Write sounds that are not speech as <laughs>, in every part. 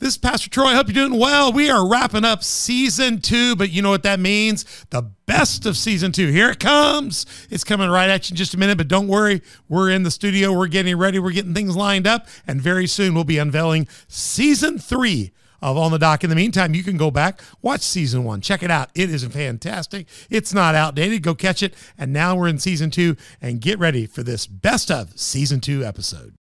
This is Pastor Troy. I hope you're doing well. We are wrapping up season two, but you know what that means? The best of season two. Here it comes. It's coming right at you in just a minute, but don't worry. We're in the studio. We're getting ready. We're getting things lined up. And very soon we'll be unveiling season three of On the Dock. In the meantime, you can go back, watch season one, check it out. It is fantastic. It's not outdated. Go catch it. And now we're in season two, and get ready for this best of season two episode.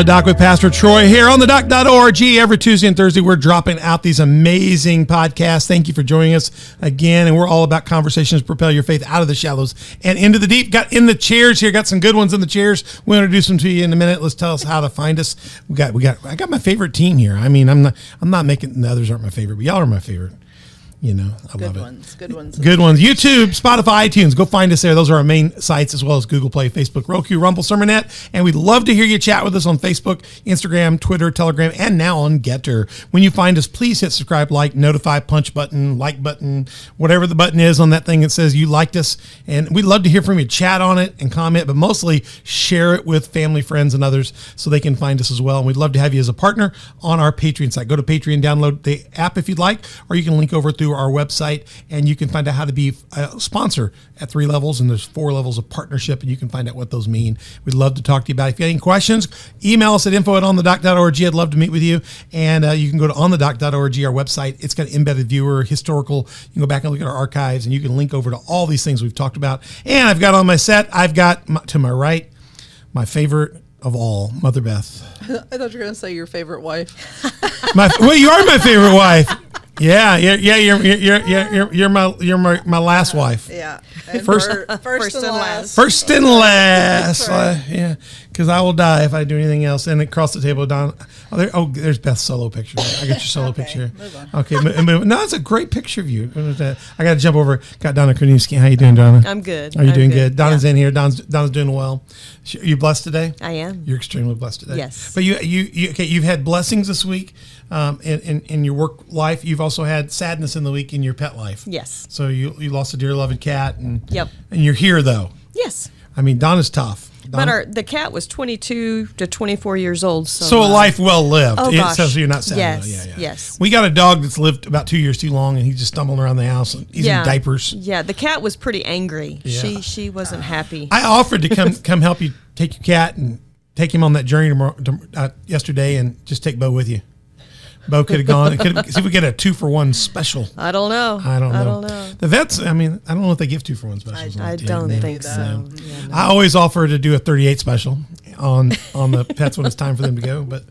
The dock with Pastor Troy here on the dock.org. Every Tuesday and Thursday, we're dropping out these amazing podcasts. Thank you for joining us again. And we're all about conversations, propel your faith out of the shallows and into the deep. Got in the chairs here, got some good ones in the chairs. We'll introduce them to you in a minute. Let's tell us how to find us. We got, we got, I got my favorite team here. I mean, I'm not, I'm not making, the others aren't my favorite, but y'all are my favorite. You know, I Good love it. ones. Good ones. Good ones. YouTube, Spotify, iTunes. Go find us there. Those are our main sites, as well as Google Play, Facebook, Roku, Rumble, Sermonette. And we'd love to hear you chat with us on Facebook, Instagram, Twitter, Telegram, and now on GETTR. When you find us, please hit subscribe, like, notify, punch button, like button, whatever the button is on that thing that says you liked us. And we'd love to hear from you. Chat on it and comment, but mostly share it with family, friends, and others so they can find us as well. And we'd love to have you as a partner on our Patreon site. Go to Patreon, download the app if you'd like, or you can link over through our website and you can find out how to be a sponsor at three levels. And there's four levels of partnership, and you can find out what those mean. We'd love to talk to you about it. If you have any questions, email us at info at onthedoc.org. I'd love to meet with you. And uh, you can go to onthedoc.org, our website. It's got an embedded viewer, historical. You can go back and look at our archives, and you can link over to all these things we've talked about. And I've got on my set, I've got my, to my right, my favorite of all, Mother Beth. <laughs> I thought you were going to say your favorite wife. My well, you are my favorite wife. <laughs> Yeah, yeah, yeah. You're you're you're you're, you're my you're my, my last wife. Yeah. And First- fir- first, and last. First and last. right. Uh, yeah, because I will die if I do anything else. And across the table, Don. Oh, there, oh there's Beth's solo picture. I got your <laughs> solo Okay, picture. move on. Okay, mo- move. No, it's a great picture of you. What was that? I got to jump over. Got Donna Kroniewski. How you doing, Donna? I'm good. Are you I'm doing good? Donna's Yeah. in here. Donna's Donna's doing well. Sh- You blessed today? I am. You're extremely blessed today. Yes. But you, you, you okay, you've had blessings this week um, in, in, in your work life. You've also had sadness in the week in your pet life. Yes. So you, you lost a dear loved cat. And, Yep. And you're here, though. Yes. I mean, Donna's tough. But our the cat was 22 to 24 years old. So, so a uh, life well lived. Oh, It- gosh. So you're not sad. Yes. Yeah, yeah. yes. We got a dog that's lived about two years too long, and he's just stumbling around the house. And he's yeah, in diapers. Yeah, the cat was pretty angry. Yeah. She she wasn't happy. I offered to come <laughs> come help you take your cat and take him on that journey tomorrow, to, uh, yesterday, and just take Bo with you. Bo could have gone. Could see if we get a two for one special. I don't know. I don't know. I don't know. The vets. I mean, I don't know if they give two for one specials. I the don't think do so. Yeah, no. I always offer to do a 38 special on on the pets when it's time for them to go, but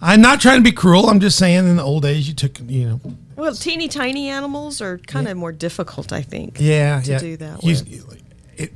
I'm not trying to be cruel. I'm just saying in the old days you took you know Well, teeny tiny animals are kind of more difficult, I think. yeah To yeah do that You- i-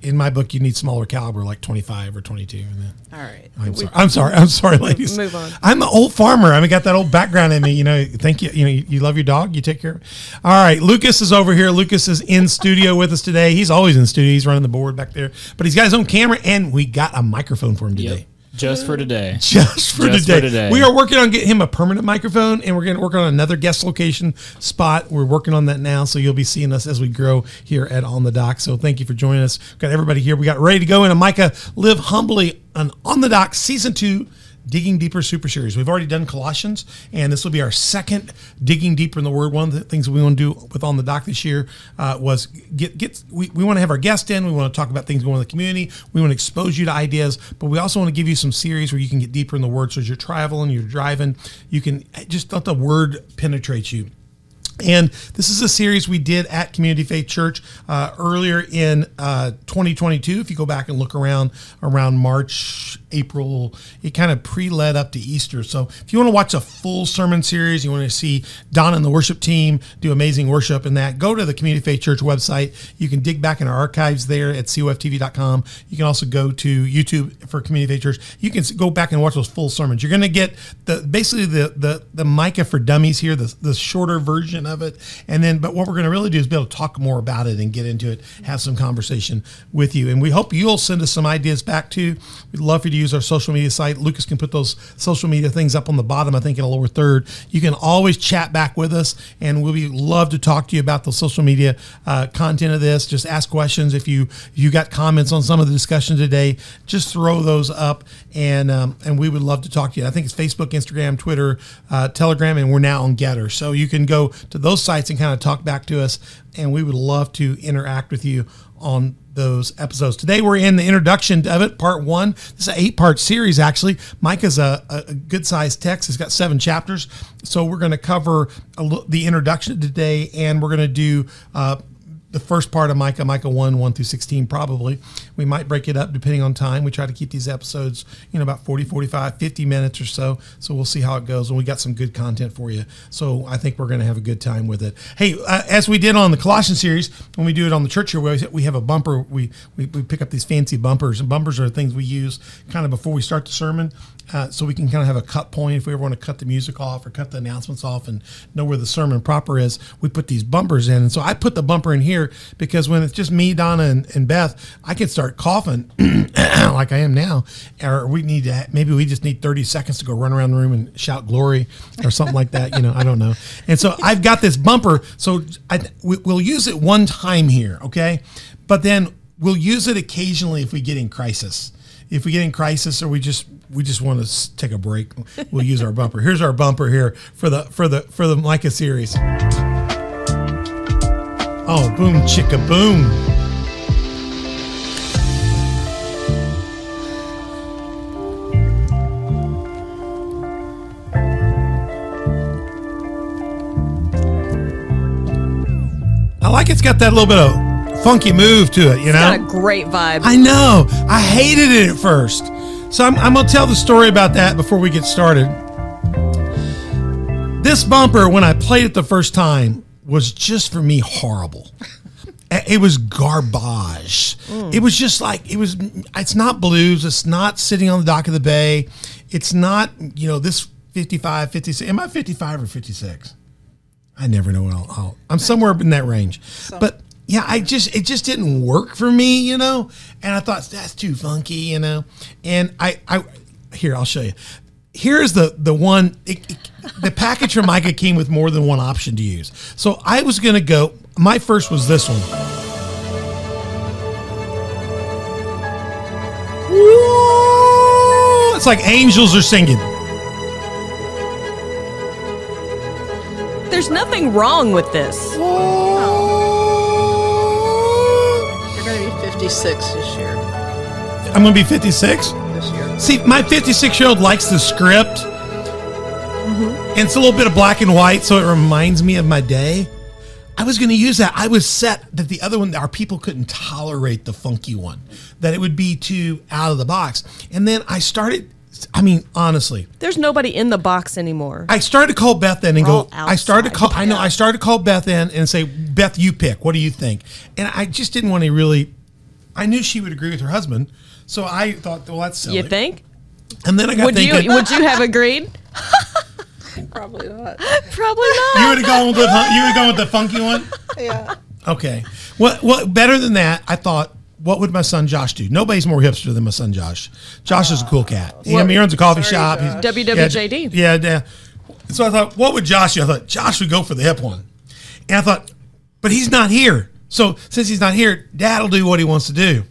in my book you need smaller caliber like 25 or 22 and then All right. I'm sorry. I'm sorry. I'm sorry, <laughs> ladies. Move on. I'm an old farmer. I mean, got that old background in me. You know, thank you. You know, you, you love your dog. You take care. of All right. Lucas is over here. Lucas is in studio with us today. He's always in studio. He's running the board back there, but he's got his own camera and we got a microphone for him today. Yep. Just for today. <laughs> Just for Just today. for today. We are working on getting him a permanent microphone, and we're going to work on another guest location spot. We're working on that now, so you'll be seeing us as we grow here at On the Dock. So thank you for joining us. We've got everybody here. We got ready to go in a Micah Live Humbly on On the Dock Season 2 Digging Deeper Super Series. We've already done Colossians, and this will be our second Digging Deeper in the Word. One of the things we want to do with On the Dock this year uh, was get get we, we want to have our guest in. We want to talk about things going on in the community. We want to expose you to ideas, but we also want to give you some series where you can get deeper in the Word. So as you're traveling, you're driving, you can just let the Word penetrate you. And this is a series we did at Community Faith Church uh, earlier in uh, 2022. If you go back and look around around March, April, it kind of pre-led up to Easter. So if you want to watch a full sermon series, you want to see Donna and the worship team do amazing worship in that, go to the Community Faith Church website. You can dig back in our archives there at coftv.com. You can also go to YouTube for Community Faith Church. You can go back and watch those full sermons. You're going to get the basically the the the Micah for Dummies here, the the shorter version of it. And then, but what we're going to really do is be able to talk more about it and get into it, have some conversation with you. And we hope you'll send us some ideas back too. We'd love for you to use our social media site. Lucas can put those social media things up on the bottom, I think in a lower third. You can always chat back with us and we'll be love to talk to you about the social media uh, content of this. Just ask questions. If you, you got comments on some of the discussion today, just throw those up and, um, and we would love to talk to you. I think it's Facebook, Instagram, Twitter, uh, Telegram, and we're now on GETTR. So you can go to those sites and kind of talk back to us, and we would love to interact with you on those episodes. Today we're in the introduction of it, part one. This is an eight-part series, actually. Micah's a, a good-sized text. It's got seven chapters, so we're going to cover the introduction today, and we're going to do. Uh, the first part of Micah, Micah 1, 1 through 16, probably. We might break it up depending on time. We try to keep these episodes, you know, about 40, 45, 50 minutes or so. So we'll see how it goes. And we got some good content for you. So I think we're going to have a good time with it. Hey, uh, as we did on the Colossian series, when we do it on the church here, we have a bumper. We, we, we pick up these fancy bumpers. And bumpers are things we use kind of before we start the sermon. Uh, so we can kind of have a cut point if we ever want to cut the music off or cut the announcements off and know where the sermon proper is. We put these bumpers in, and so I put the bumper in here because when it's just me, Donna, and, and Beth, I can start coughing <clears throat> like I am now, or we need to maybe we just need thirty seconds to go run around the room and shout glory or something like that. You know, I don't know. And so I've got this bumper, so I, we, we'll use it one time here, okay, but then we'll use it occasionally if we get in crisis if we get in crisis or we just we just want to take a break, we'll use our bumper. Here's our bumper here for the for the for the Micah series. Oh, boom, chicka boom. I like it's got that little bit of funky move to it, you know? Got a great vibe. I know. I hated it at first. So I'm, I'm going to tell the story about that before we get started. This bumper, when I played it the first time, was just for me horrible. <laughs> It was garbage. Mm. It was just like it was. It's not blues. It's not sitting on the dock of the bay. It's not you know this 55, 56. Am I 55 or 56? I never know I'll. I'll I'm somewhere in that range. So. But yeah, I just it just didn't work for me, you know. And I thought that's too funky, you know. And I I here I'll show you. Here's the the one. It, it, the package from Micah came with more than one option to use. So I was gonna go. My first was this one. It's like angels are singing. There's nothing wrong with this. 56 this year. I'm going to be 56? This year. See, my 56 year old likes the script. Mm-hmm. And it's a little bit of black and white, so it reminds me of my day. I was going to use that. I was set that the other one, our people couldn't tolerate the funky one, that it would be too out of the box. And then I started I mean, honestly, there's nobody in the box anymore. I started to call Beth in and We're go. I started to call. I know. I started to call Beth in and say, Beth, you pick. What do you think? And I just didn't want to really. I knew she would agree with her husband, so I thought, well, that's silly. You think? And then I got would thinking. You, would you have <laughs> agreed? Probably not. Probably not. You would have gone with the you would have gone with the funky one. <laughs> Yeah. Okay. Well, well, better than that, I thought what would my son Josh do? Nobody's more hipster than my son Josh. Josh is a cool cat. He, I mean, he runs a coffee Sorry, shop. Josh. He's, WWJD. Yeah, yeah. So I thought, what would Josh do? I thought Josh would go for the hip one. And I thought, but he's not here. So since he's not here, Dad will do what he wants to do.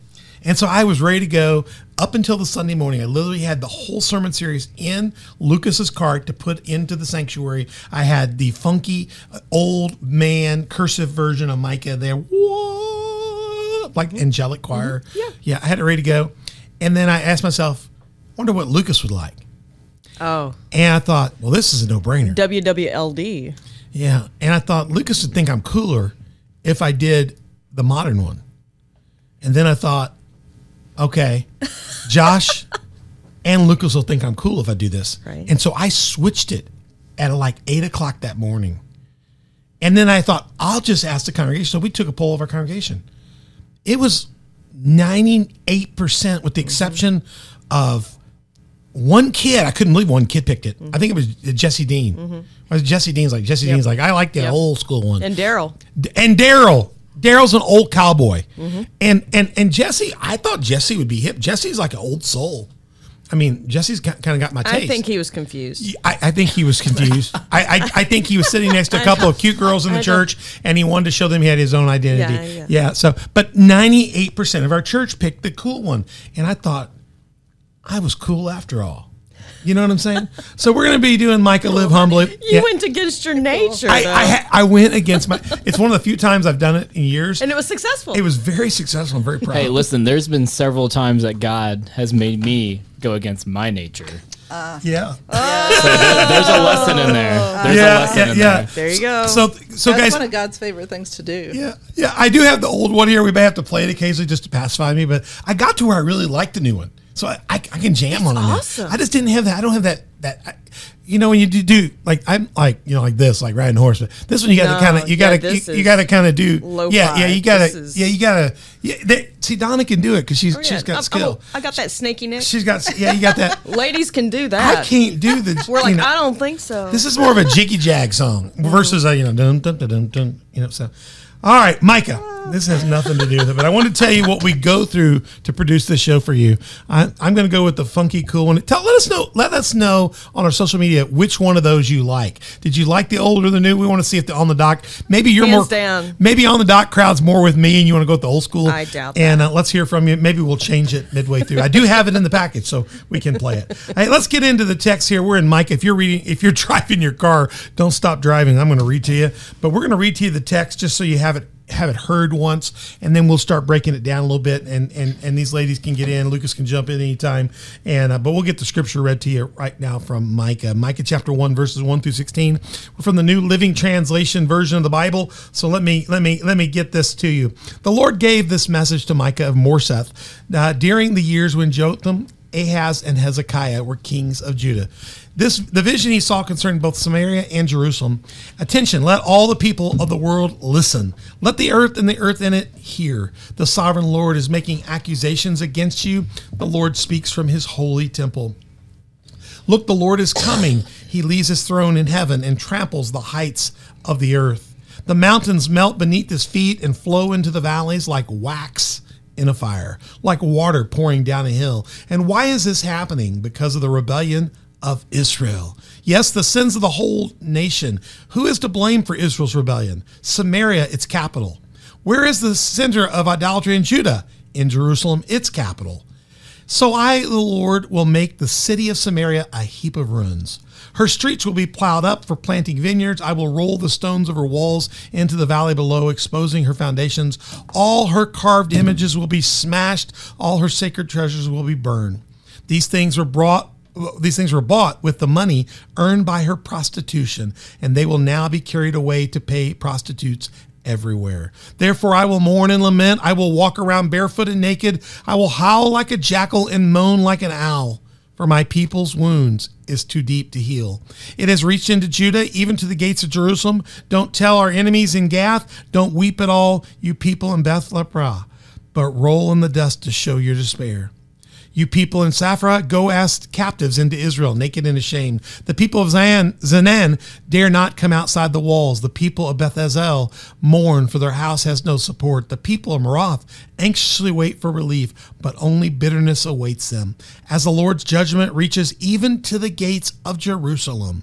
And so I was ready to go up until the Sunday morning. I literally had the whole sermon series in Lucas's cart to put into the sanctuary. I had the funky old man cursive version of Micah there. What? Like mm-hmm. angelic choir. Mm-hmm. Yeah. Yeah, I had it ready to go. And then I asked myself, wonder what Lucas would like. Oh. And I thought, well, this is a no brainer. WWLD. Yeah, and I thought Lucas would think I'm cooler if I did the modern one. And then I thought, okay, <laughs> Josh and Lucas will think I'm cool if I do this. Right. And so I switched it at like eight o'clock that morning. And then I thought, I'll just ask the congregation. So we took a poll of our congregation. It was 98% with the mm-hmm. exception of one kid. I couldn't believe one kid picked it. I think it was uh, Jesse Dean. Mm-hmm. Was Jesse Dean's like Jesse Dean's like I like the Yep. old school one And Daryl. and Daryl. Daryl's an old cowboy, mm-hmm. and and and Jesse. I thought Jesse would be hip. Jesse's like an old soul. I mean, Jesse's kind of got my taste. I think he was confused. I, I think he was confused. <laughs> I, I I think he was sitting next to a couple of cute girls in the church, and he wanted to show them he had his own identity. Yeah, Yeah. yeah. So, but ninety eight percent of our church picked the cool one, and I thought I was cool after all. You know what I'm saying? <laughs> so we're gonna be doing Micah live humbly. <laughs> You Yeah. went against your nature, I. I, I went against my. It's one of the few times I've done it in years. and it was successful. It was very successful. I'm very proud. Hey, listen, there's been several times that God has made me go against my nature. Uh, yeah. There's a lesson in there. There's a yeah, lesson yeah, in yeah. there. There you go. So, so That's guys, one of God's favorite things to do. yeah, yeah. I do have the old one here. We may have to play it occasionally just to pacify me, but I got to where I really liked the new one, so I, I, I can jam on it. now. awesome. I just didn't have that. I don't have that. That I, you know when you do, do like I'm like you know like this like riding a horse, but this one you got to No, kind of you yeah, got to this you, you is got to kind of do lo-fi. yeah yeah you got This to is- yeah you got to yeah. See Donna can do it because she's Oh, she's got oh, I'm skill. got that snaky neck. She's got yeah you got that. <laughs> Ladies can do that. I can't do the. <laughs> We're you like, know, I don't think so. This is more of a jiggy jag song <laughs> versus a you know dun dun dun dun dun. You know so. All right, Micah. This has nothing to do with it, but I want to tell you what we go through to produce this show for you. I, I'm going to go with the funky, cool one. Tell, let us know. Let us know on our social media which one of those you like. Did you like the old or the new? We want to see if the on the dock. Maybe you're Hands more down. Maybe on the dock crowd's more with me, and you want to go with the old school. I doubt that. And uh, let's hear from you. Maybe we'll change it midway through. I do have it in the package, so we can play it. Hey, let's get into the text here. We're in Mike. If you're reading, if you're <laughs> driving your car, don't stop driving. I'm going to read to you, but we're going to read to you the text just so you have have it heard once, and then we'll start breaking it down a little bit, and and and these ladies can get in. Lucas can jump in anytime, and uh, but we'll get the scripture read to you right now from Micah, Micah chapter one verses one through sixteen. We're from the New Living Translation version of the Bible. So let me let me let me get this to you. The Lord gave this message to Micah of Moresheth uh, during the years when Jotham, Ahaz, and Hezekiah were kings of Judah. This the vision he saw concerned both Samaria and Jerusalem. Attention, let all the people of the world listen. Let the earth and the earth in it hear. The sovereign Lord is making accusations against you. The Lord speaks from his holy temple. Look, the Lord is coming. He leaves his throne in heaven and tramples the heights of the earth. The mountains melt beneath his feet and flow into the valleys like wax in a fire, like water pouring down a hill. And why is this happening? Because of the rebellion of Israel. Yes, the sins of the whole nation. Who is to blame for Israel's rebellion? Samaria, its capital. Where is the center of idolatry in Judah? In Jerusalem, its capital. So I, the Lord, will make the city of Samaria a heap of ruins. Her streets will be plowed up for planting vineyards. I will roll the stones of her walls into the valley below, exposing her foundations. All her carved images will be smashed. All her sacred treasures will be burned. These things were brought. These things were bought with the money earned by her prostitution, and they will now be carried away to pay prostitutes everywhere. Therefore, I will mourn and lament. I will walk around barefoot and naked. I will howl like a jackal and moan like an owl. For my people's wounds is too deep to heal. It has reached into Judah, even to the gates of Jerusalem. Don't tell our enemies in Gath. Don't weep at all, you people in Beth Leaphrah, but roll in the dust to show your despair. You people in Safra, go ask captives into Israel, naked and ashamed. The people of Zan, Zaanan dare not come outside the walls. The people of Beth Ezel mourn, for their house has no support. The people of Maroth anxiously wait for relief, but only bitterness awaits them. As the Lord's judgment reaches even to the gates of Jerusalem.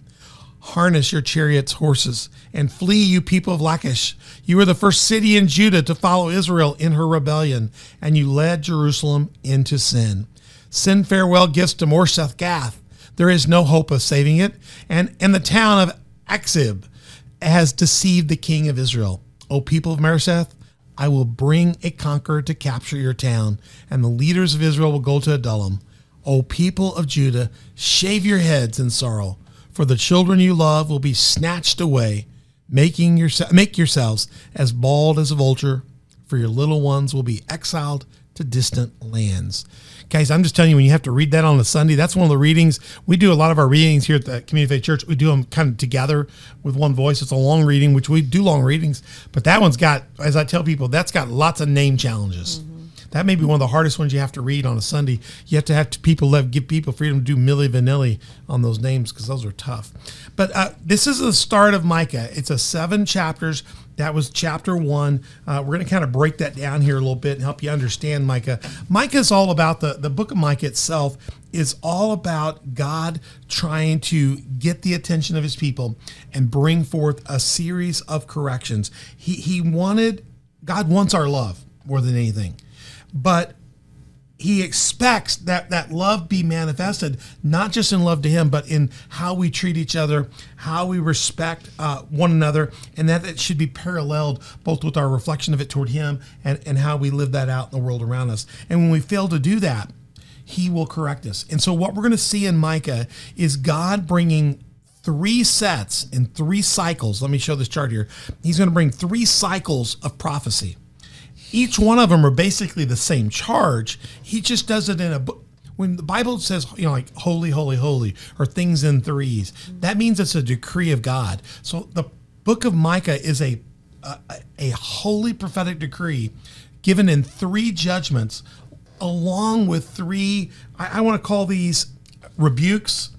Harness your chariots, horses, and flee, you people of Lachish. You were the first city in Judah to follow Israel in her rebellion, and you led Jerusalem into sin. Send farewell gifts to Moresheth Gath. There is no hope of saving it. And, and the town of Aczib has deceived the king of Israel. O people of Mareshah, I will bring a conqueror to capture your town, and the leaders of Israel will go to Adullam. O people of Judah, shave your heads in sorrow, for the children you love will be snatched away. making make yourselves as bald as a vulture, for your little ones will be exiled to distant lands. Guys, I'm just telling you, when you have to read that on a Sunday, that's one of the readings. We do a lot of our readings here at the Community Faith Church. We do them kind of together with one voice. It's a long reading, which we do long readings, but that one's got, as I tell people, that's got lots of name challenges. That may be one of the hardest ones you have to read on a Sunday. You have to have to people let give people freedom to do milli vanilli on those names because those are tough. But uh, this is the start of Micah. It's a seven chapters. That was chapter one. Uh, we're going to kind of break that down here a little bit and help you understand Micah. Micah is all about the the book of Micah itself is all about God trying to get the attention of His people and bring forth a series of corrections. He he wanted God wants our love more than anything but he expects that that love be manifested not just in love to him but in how we treat each other how we respect uh, one another and that it should be paralleled both with our reflection of it toward him and, and how we live that out in the world around us. And when we fail to do that he will correct us. And so what we're going to see in micah is god bringing three sets in three cycles. Let me show this chart here. He's going to bring three cycles of prophecy each one of them are basically the same charge. He just does it in a book. When the Bible says, you know, like holy, holy, holy, or things in threes, that means it's a decree of God. So the book of Micah is a a, a holy prophetic decree given in three judgments, along with three. I, I want to call these rebukes,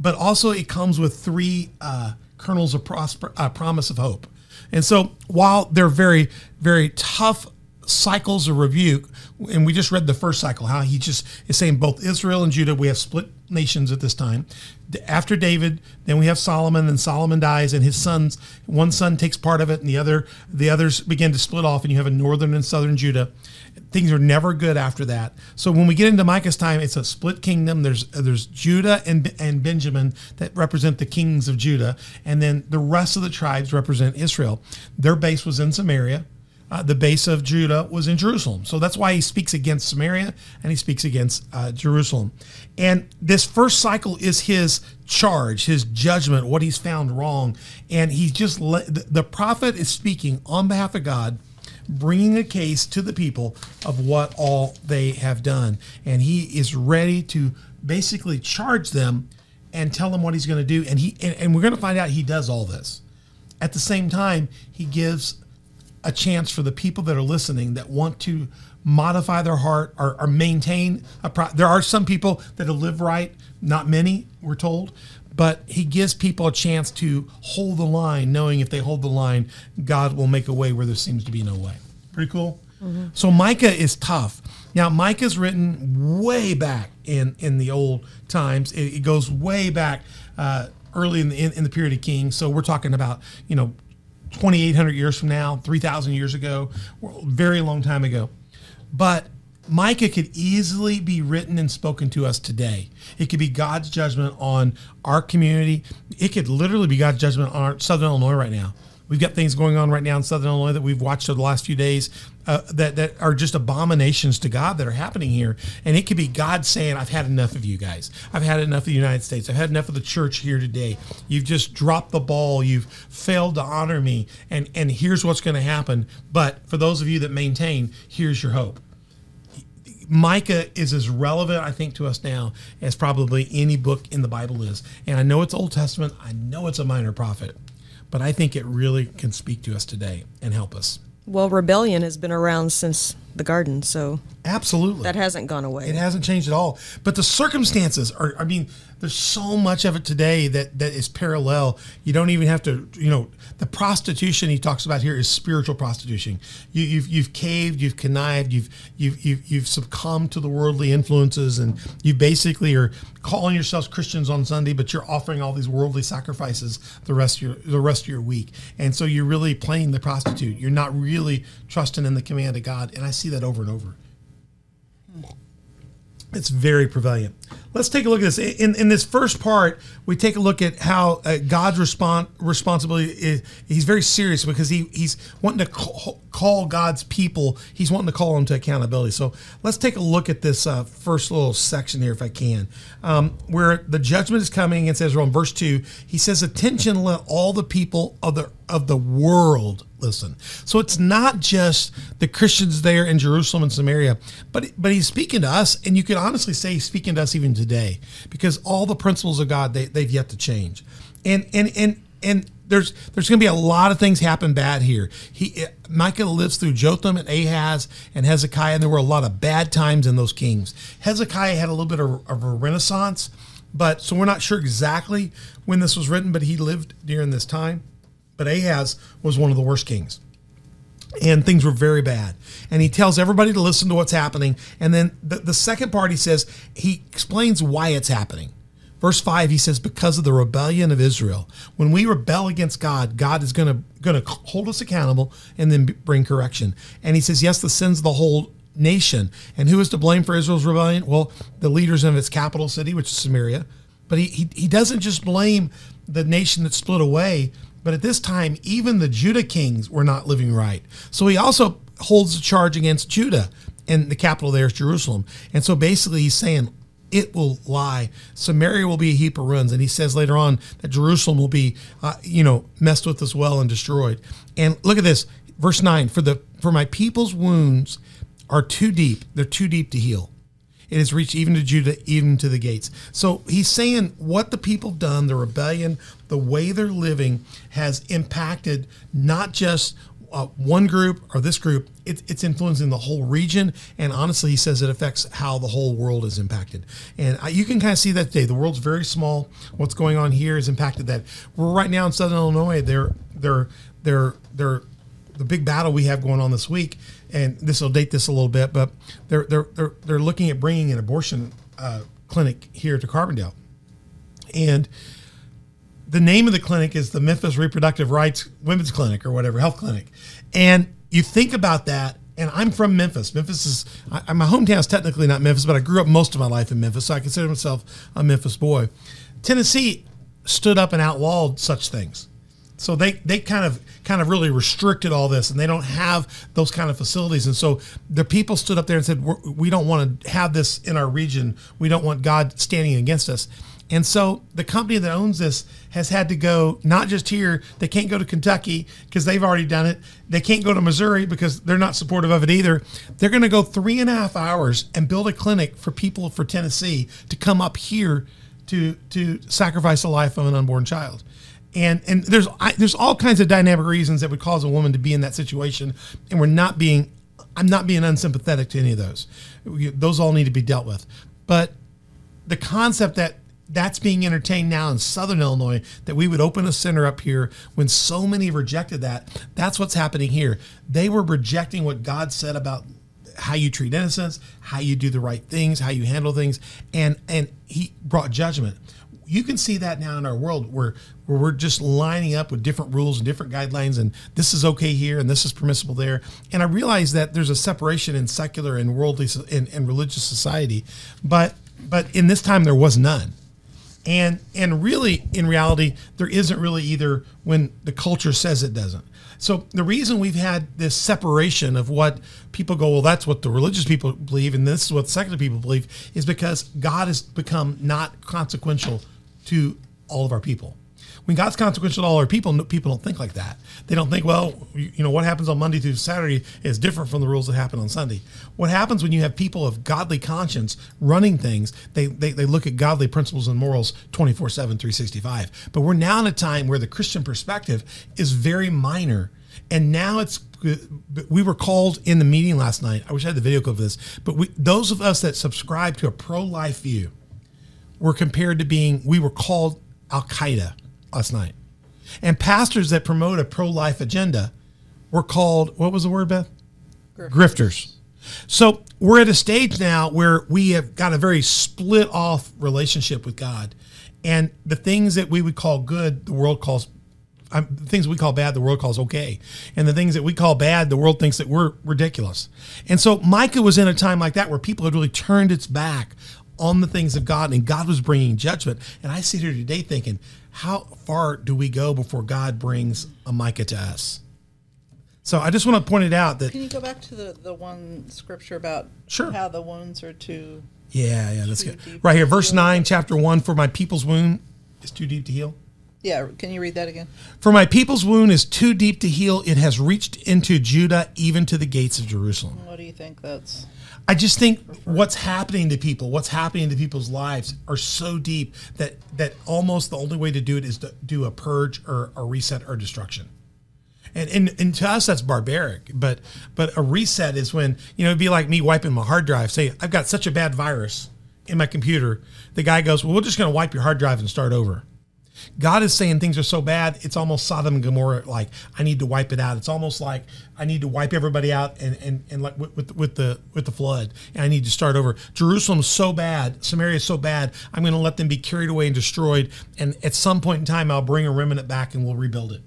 but also it comes with three uh, kernels of prosper, uh, promise of hope. And so while they're very, very tough cycles of rebuke, and we just read the first cycle, how he just is saying both Israel and Judah, we have split nations at this time. After David, then we have Solomon, and Solomon dies, and his sons, one son takes part of it, and the other, the others begin to split off, and you have a northern and southern Judah. Things are never good after that. So when we get into Micah's time, it's a split kingdom. There's there's Judah and and Benjamin that represent the kings of Judah, and then the rest of the tribes represent Israel. Their base was in Samaria uh, the base of Judah was in Jerusalem. So that's why he speaks against Samaria and he speaks against uh, Jerusalem. And this first cycle is his charge, his judgment, what he's found wrong. And he's just, le- the, prophet is speaking on behalf of God bringing a case to the people of what all they have done. And he is ready to basically charge them and tell them what he's going to do. And he and, and we're going to find out he does all this. At the same time, he gives a chance for the people that are listening that want to modify their heart or, or maintain a pro- there are some people that live right not many we're told but he gives people a chance to hold the line knowing if they hold the line god will make a way where there seems to be no way. Pretty cool. Mm-hmm. so micah is tough. Now micah's written way back in in the old times. It, it goes way back uh, early in the in, in the period of kings. So we're talking about you know 2,800 years from now, 3,000 years ago, very long time ago. But Micah could easily be written and spoken to us today. It could be God's judgment on our community. It could literally be God's judgment on our Southern Illinois right now. We've got things going on right now in Southern Illinois that we've watched over the last few days uh, that that are just abominations to God that are happening here. And it could be God saying, "I've had enough of you guys. I've had enough of the United States. I've had enough of the church here today. You've just dropped the ball. You've failed to honor me. And and here's what's going to happen. But for those of you that maintain, here's your hope." Micah is as relevant, I think, to us now as probably any book in the Bible is. And I know it's Old Testament. I know it's a minor prophet but I think it really can speak to us today and help us. Well, rebellion has been around since the garden, so absolutely that hasn't gone away. It hasn't changed at all. But the circumstances are I mean, there's so much of it today that that is parallel. You don't even have to, you know, the prostitution he talks about here is spiritual prostitution. You, you've you've caved, you've connived, you've you've you've, you've succumbed to the worldly influences, and you basically are calling yourselves Christians on Sunday, but you're offering all these worldly sacrifices the rest of your the rest of your week, and so you're really playing the prostitute. You're not really trusting in the command of God, and I see that over and over. It's very prevalent. Let's take a look at this. In in this first part, we take a look at how uh, God's respon responsibility is. He's very serious because he he's wanting to call, call God's people. He's wanting to call them to accountability. So let's take a look at this uh, first little section here, if I can, um, where the judgment is coming against Israel. In verse two, he says, "Attention, let all the people of the of the world listen." So it's not just the Christians there in Jerusalem and Samaria, but but he's speaking to us, and you could honestly say he's speaking to us even today, because all the principles of God they, they've yet to change, and and and and there's there's going to be a lot of things happen bad here. He eh, Micah lives through Jotham and Ahaz and Hezekiah, and there were a lot of bad times in those kings. Hezekiah had a little bit of, of a renaissance, but so we're not sure exactly when this was written, but he lived during this time. But Ahaz was one of the worst kings and things were very bad. And he tells everybody to listen to what's happening. And then the, the second part, he says, he explains why it's happening. Verse 5, he says, because of the rebellion of Israel. When we rebel against God, God is going to hold us accountable and then bring correction. And he says, yes, the sins of the whole nation. And who is to blame for Israel's rebellion? Well, the leaders of its capital city, which is Samaria. But he, he, he doesn't just blame the nation that split away, but at this time, even the Judah kings were not living right. So he also holds a charge against Judah, and the capital there is Jerusalem. And so basically, he's saying, it will lie. Samaria will be a heap of ruins. And he says later on that Jerusalem will be, uh, you know, messed with as well and destroyed. And look at this, verse nine: for the for my people's wounds are too deep; they're too deep to heal. It has reached even to Judah, even to the gates. So he's saying what the people done, the rebellion, the way they're living, has impacted not just uh, one group or this group, it, it's influencing the whole region. And honestly, he says it affects how the whole world is impacted. And uh, you can kind of see that today. The world's very small. What's going on here has impacted that. We're right now in Southern Illinois. They're they're they're they're the big battle we have going on this week, and this will date this a little bit, but they're they're they're, they're looking at bringing an abortion uh, clinic here to Carbondale, and the name of the clinic is the Memphis Reproductive Rights Women's Clinic or whatever health clinic, and you think about that. And I'm from Memphis. Memphis is I, my hometown is technically not Memphis, but I grew up most of my life in Memphis, so I consider myself a Memphis boy. Tennessee stood up and outlawed such things. So they they kind of kind of really restricted all this, and they don't have those kind of facilities. And so the people stood up there and said, We're, "We don't want to have this in our region. We don't want God standing against us." And so the company that owns this has had to go not just here. They can't go to Kentucky because they've already done it. They can't go to Missouri because they're not supportive of it either. They're going to go three and a half hours and build a clinic for people for Tennessee to come up here to to sacrifice the life of an unborn child and and there's I, there's all kinds of dynamic reasons that would cause a woman to be in that situation, and we're not being I'm not being unsympathetic to any of those. Those all need to be dealt with, but the concept that that's being entertained now in Southern Illinois that we would open a center up here when so many rejected that. That's what's happening here. They were rejecting what God said about how you treat innocence, how you do the right things, how you handle things, and and He brought judgment you can see that now in our world where, where we're just lining up with different rules and different guidelines and this is okay here and this is permissible there and i realize that there's a separation in secular and worldly and, and religious society but but in this time there was none and and really in reality there isn't really either when the culture says it doesn't so the reason we've had this separation of what people go, well, that's what the religious people believe, and this is what the secular people believe, is because God has become not consequential to all of our people. When God's consequential to all our people, people don't think like that. They don't think, well, you know, what happens on Monday through Saturday is different from the rules that happen on Sunday. What happens when you have people of godly conscience running things, they, they, they look at godly principles and morals 24 7, 365. But we're now in a time where the Christian perspective is very minor. And now it's we were called in the meeting last night. I wish I had the video clip of this, but we, those of us that subscribe to a pro life view, were compared to being, we were called Al Qaeda last night. And pastors that promote a pro life agenda were called, what was the word, Beth? Grifters. Grifters. So we're at a stage now where we have got a very split off relationship with God. And the things that we would call good, the world calls um, the things we call bad, the world calls okay. And the things that we call bad, the world thinks that we're ridiculous. And so Micah was in a time like that where people had really turned its back on the things of God, and God was bringing judgment. And I sit here today thinking, how far do we go before God brings a Micah to us? So I just want to point it out that Can you go back to the, the one scripture about Sure. how the wounds are too? yeah, yeah, that's good. Right here, verse nine, chapter one. For my people's wound is too deep to heal. Yeah, can you read that again? For my people's wound is too deep to heal. It has reached into Judah, even to the gates of Jerusalem. What do you think that's? I just think what's happening to people, what's happening to people's lives, are so deep that that almost the only way to do it is to do a purge or a reset or destruction. And, and and to us that's barbaric, but but a reset is when you know it'd be like me wiping my hard drive. Say I've got such a bad virus in my computer, the guy goes, "Well, we're just going to wipe your hard drive and start over." God is saying things are so bad, it's almost Sodom and Gomorrah. Like I need to wipe it out. It's almost like I need to wipe everybody out and and, and like with, with with the with the flood, and I need to start over. Jerusalem's so bad, Samaria is so bad. I'm going to let them be carried away and destroyed, and at some point in time, I'll bring a remnant back and we'll rebuild it.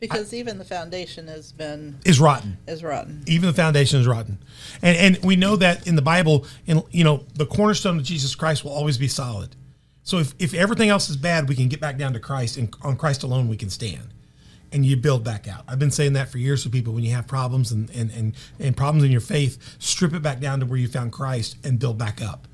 Because even the foundation has been Is rotten. is rotten. even the foundation is rotten and and we know that in the bible in you know the cornerstone of jesus christ will always be solid so if, if everything else is bad we can get back down to christ and on christ alone we can stand and you build back out. I've been saying that for years to people. When you have problems and and and, and problems in your faith strip it back down to where you found christ and build back up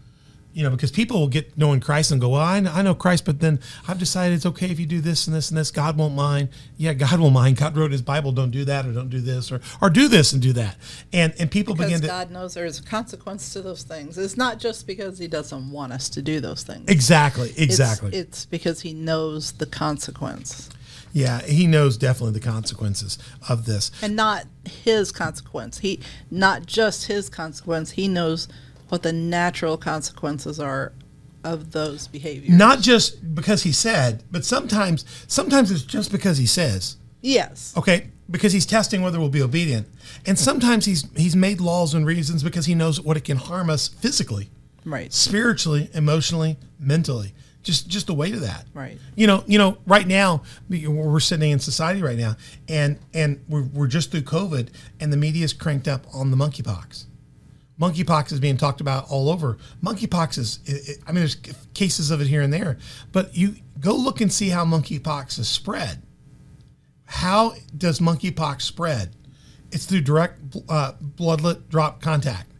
you know, because people will get knowing Christ and go, well, I know, I know Christ, but then I've decided it's okay if you do this and this and this. God won't mind. Yeah, God will mind. God wrote His Bible, don't do that or don't do this or or do this and do that. And and people Because begin to God knows there's a consequence to those things. It's not just because He doesn't want us to do those things. exactly, It's- exactly. It's, because He knows the consequence, yeah, He knows definitely the consequences of this. and not His consequence. He not just His consequence. He knows what the natural consequences are of those behaviors. Not just because He said, but sometimes sometimes it's just because He says. yes. Okay, because he's testing whether we'll be obedient, and sometimes he's he's made laws and reasons because he knows what it can harm us physically, Right. spiritually, emotionally, mentally. Just just the weight of that. Right. You know. You know. Right now, we- we're sitting in society right now, and and we're, we're just through COVID, and the media's cranked up on the monkeypox. Monkeypox is being talked about all over. Monkeypox is, it, it- I mean, there's cases of it here and there, but you go look and see how monkeypox is spread how does monkeypox spread? It's through direct uh, bloodlet drop contact,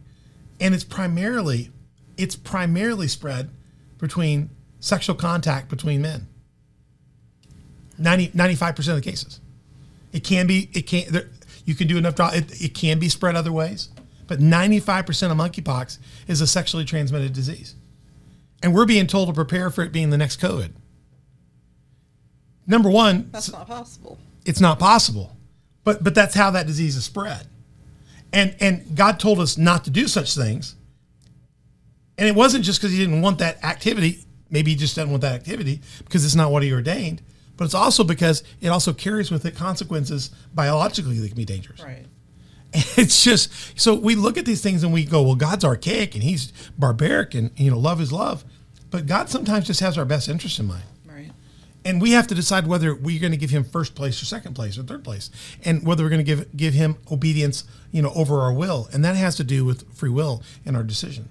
and it's primarily it's primarily spread between sexual contact between men. 95 percent of the cases, it can be it can there, you can do enough drop. It, it can be spread other ways, but ninety five percent of monkeypox is a sexually transmitted disease, and we're being told to prepare for it being the next COVID. Number one, That's not possible. it's not possible. But but that's how that disease is spread. And and God told us not to do such things. And it wasn't just because he didn't want that activity. Maybe he just doesn't want that activity because it's not what he ordained. But it's also because it also carries with it consequences biologically that can be dangerous. Right. <laughs> It's just so we look at these things and we go, well, God's archaic and he's barbaric and you know, love is love. But God sometimes just has our best interest in mind. Right. and we have to decide whether we're going to give him first place or second place or third place. And whether we're going to give give him obedience you know over our will. And that has to do with free will and our decision.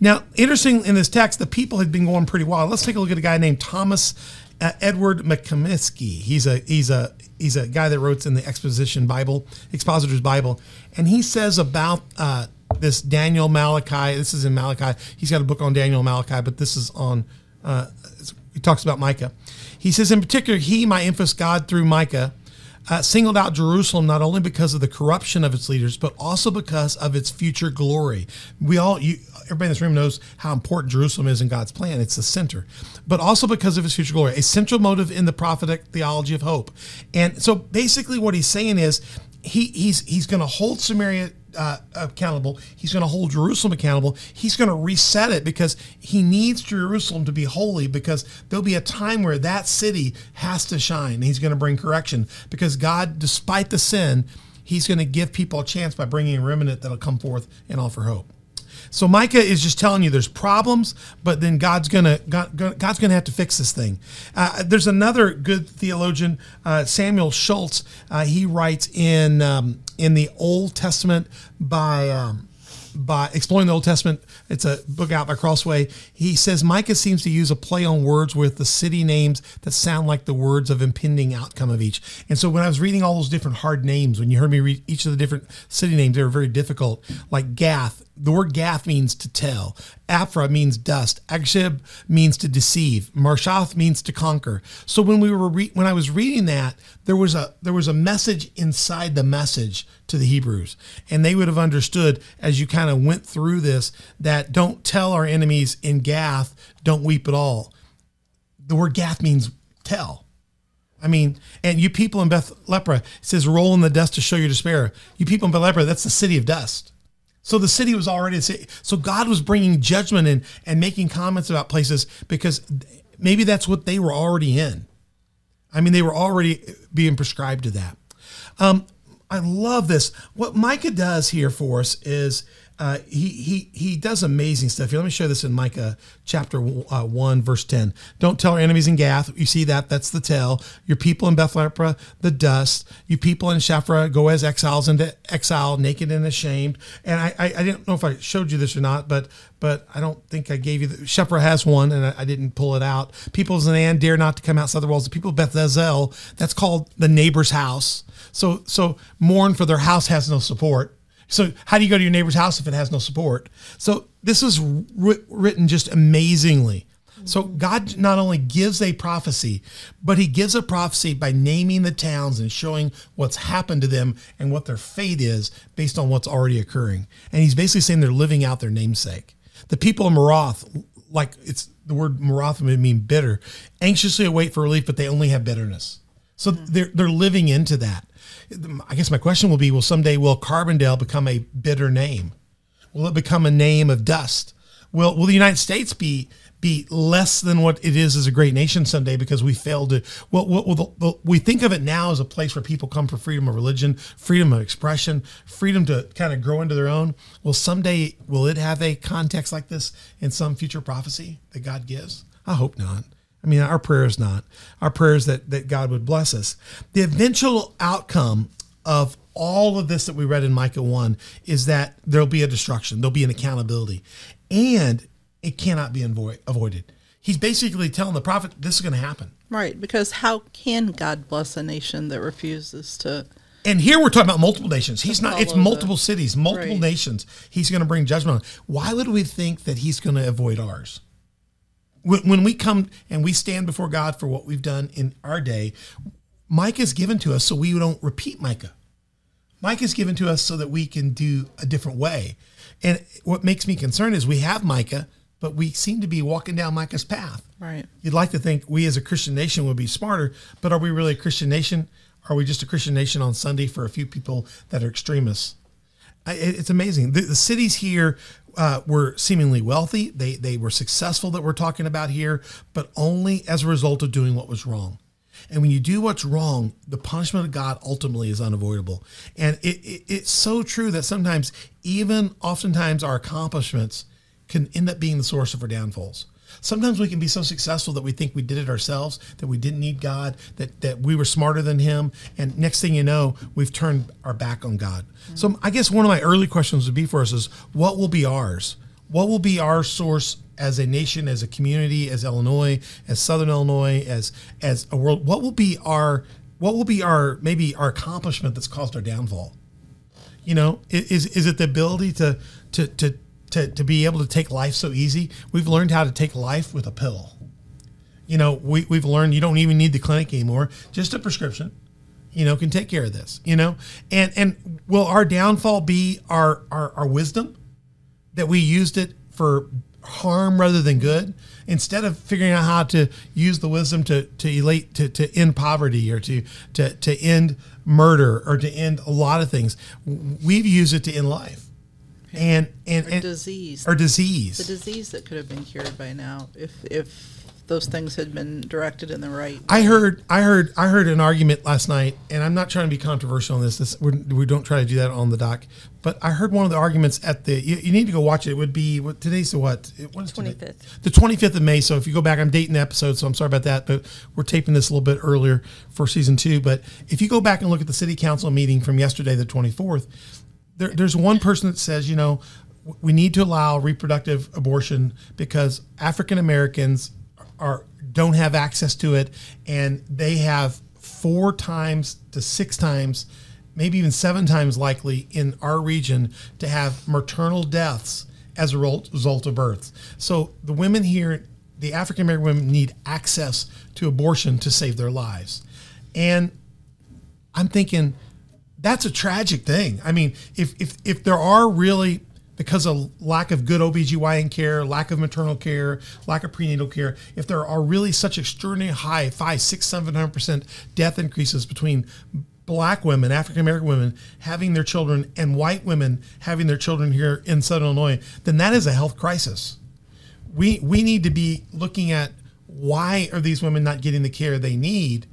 Now interesting in this text the people had been going pretty wild. Let's take a look at a guy named thomas uh, edward mccomiskey he's a he's a he's a guy that wrote in the exposition bible expositor's bible. And he says about uh, this daniel malachi. This is in malachi. He's got a book on daniel malachi but this is on uh, he talks about Micah. He says, in particular, he, my infamous God, through Micah, uh, singled out Jerusalem not only because of the corruption of its leaders, but also because of its future glory. We all, you, everybody in this room knows how important Jerusalem is in God's plan. It's the center, but also because of its future glory, a central motive in the prophetic theology of hope. And so, basically, what he's saying is, he he's he's going to hold Samaria uh, accountable. He's going to hold Jerusalem accountable. He's going to reset it because he needs Jerusalem to be holy because there'll be a time where that city has to shine. He's going to bring correction because God, despite the sin, he's going to give people a chance by bringing a remnant that'll come forth and offer hope. So Micah is just telling you there's problems, but then God's gonna God, God's gonna have to fix this thing. Uh, there's another good theologian, uh, Samuel Schultz. Uh, he writes in um, in the Old Testament by um, by exploring the Old Testament. It's a book out by Crossway. He says Micah seems to use a play on words with the city names that sound like the words of impending outcome of each. And so when I was reading all those different hard names, when you heard me read each of the different city names, they were very difficult. Like Gath, the word Gath means to tell. Afra means dust. Agshib means to deceive. Marshath means to conquer. So when we were re- when I was reading that, there was a there was a message inside the message to the Hebrews, and they would have understood as you kind of went through this that don't tell our enemies in Gath, don't weep at all. The word Gath means tell. I mean, and you people in Beth Leaphrah it says roll in the dust to show your despair. You people in Beth Leaphrah, that's the city of dust. So the city was already so God was bringing judgment and and making comments about places because maybe that's what they were already in. I mean, they were already being prescribed to that. Um, I love this. What Micah does here for us is uh, he he he does amazing stuff. Here, let me show this in Micah chapter uh, one, verse ten. Don't tell our enemies in Gath. You see that? That's the tell. Your people in Beth Leaphrah, the dust. You people in Shaphrah go as exiles into exile, naked and ashamed. And I, I I didn't know if I showed you this or not, but but I don't think I gave you. The, Shepra has one, and I, I, didn't pull it out. People of Zaanan dare not to come outside the walls. The people of Beth Ezel, that's called the neighbor's house. So so mourn for their house has no support. So how do you go to your neighbor's house if it has no support? So this is written just amazingly. So God not only gives a prophecy, but he gives a prophecy by naming the towns and showing what's happened to them and what their fate is based on what's already occurring. And he's basically saying they're living out their namesake. The people of Maroth, like it's the word Maroth would mean bitter, anxiously await for relief, but they only have bitterness. So hmm. they're they're living into that. I guess my question will be: Will someday will Carbondale become a bitter name? Will it become a name of dust? Will Will the United States be be less than what it is as a great nation someday because we failed to? Well, well, well we think of it now as a place where people come for freedom of religion, freedom of expression, freedom to kind of grow into their own. Will someday will it have a context like this in some future prophecy that God gives? I hope not. I mean, our prayer is not. Our prayer is that, that God would bless us. The eventual outcome of all of this that we read in Micah 1 is that there'll be a destruction, there'll be an accountability, and it cannot be avoided. He's basically telling the prophet this is going to happen. Right, because how can God bless a nation that refuses to? And here we're talking about multiple nations. He's not. It's multiple the, cities, multiple right. nations. He's going to bring judgment on. Why would we think that he's going to avoid ours? When we come and we stand before God for what we've done in our day, Micah is given to us so we don't repeat Micah. Micah is given to us so that we can do a different way. And what makes me concerned is we have Micah, but we seem to be walking down Micah's path. Right. You'd like to think we as a Christian nation would be smarter, but are we really a Christian nation? Are we just a Christian nation on Sunday for a few people that are extremists? It's amazing. The, the cities here uh, were seemingly wealthy. They they were successful that we're talking about here, but only as a result of doing what was wrong. And when you do what's wrong, the punishment of God ultimately is unavoidable. And it, it, it's so true that sometimes, even oftentimes, our accomplishments can end up being the source of our downfalls. Sometimes we can be so successful that we think we did it ourselves, that we didn't need God, that, that we were smarter than Him. And next thing you know, we've turned our back on God. Mm-hmm. So I guess one of my early questions would be for us is what will be ours? What will be our source as a nation, as a community, as Illinois, as Southern Illinois, as as a world? What will be our what will be our maybe our accomplishment that's caused our downfall? You know, is is it the ability to to to to, to be able to take life so easy. We've learned how to take life with a pill. You know, we, we've learned you don't even need the clinic anymore, just a prescription, you know, can take care of this, you know? And, and will our downfall be our, our, our wisdom that we used it for harm rather than good? Instead of figuring out how to use the wisdom to, to elate, to, to end poverty or to, to, to end murder or to end a lot of things, we've used it to end life and and, or and disease. or disease. The disease that could have been cured by now if if those things had been directed in the right way. I heard I heard I heard an argument last night and I'm not trying to be controversial on this this we're, we do not try to do that on the dock but I heard one of the arguments at the you, you need to go watch it. It would be what today's the what? What is 25th the 25th of May so if you go back I'm dating the episode so I'm sorry about that but we're taping this a little bit earlier for season 2 but if you go back and look at the city council meeting from yesterday the 24th there, there's one person that says, you know, we need to allow reproductive abortion because African Americans are don't have access to it, and they have four times to six times, maybe even seven times likely in our region to have maternal deaths as a result of births. So the women here, the African American women, need access to abortion to save their lives, and I'm thinking that's a tragic thing. I mean, if if if there are really because of lack of good OBGYN care, lack of maternal care, lack of prenatal care, if there are really such extraordinary high, five, six, seven hundred percent death increases between black women, African American women having their children and white women having their children here in Southern Illinois, then that is a health crisis. We we need to be looking at why are these women not getting the care they need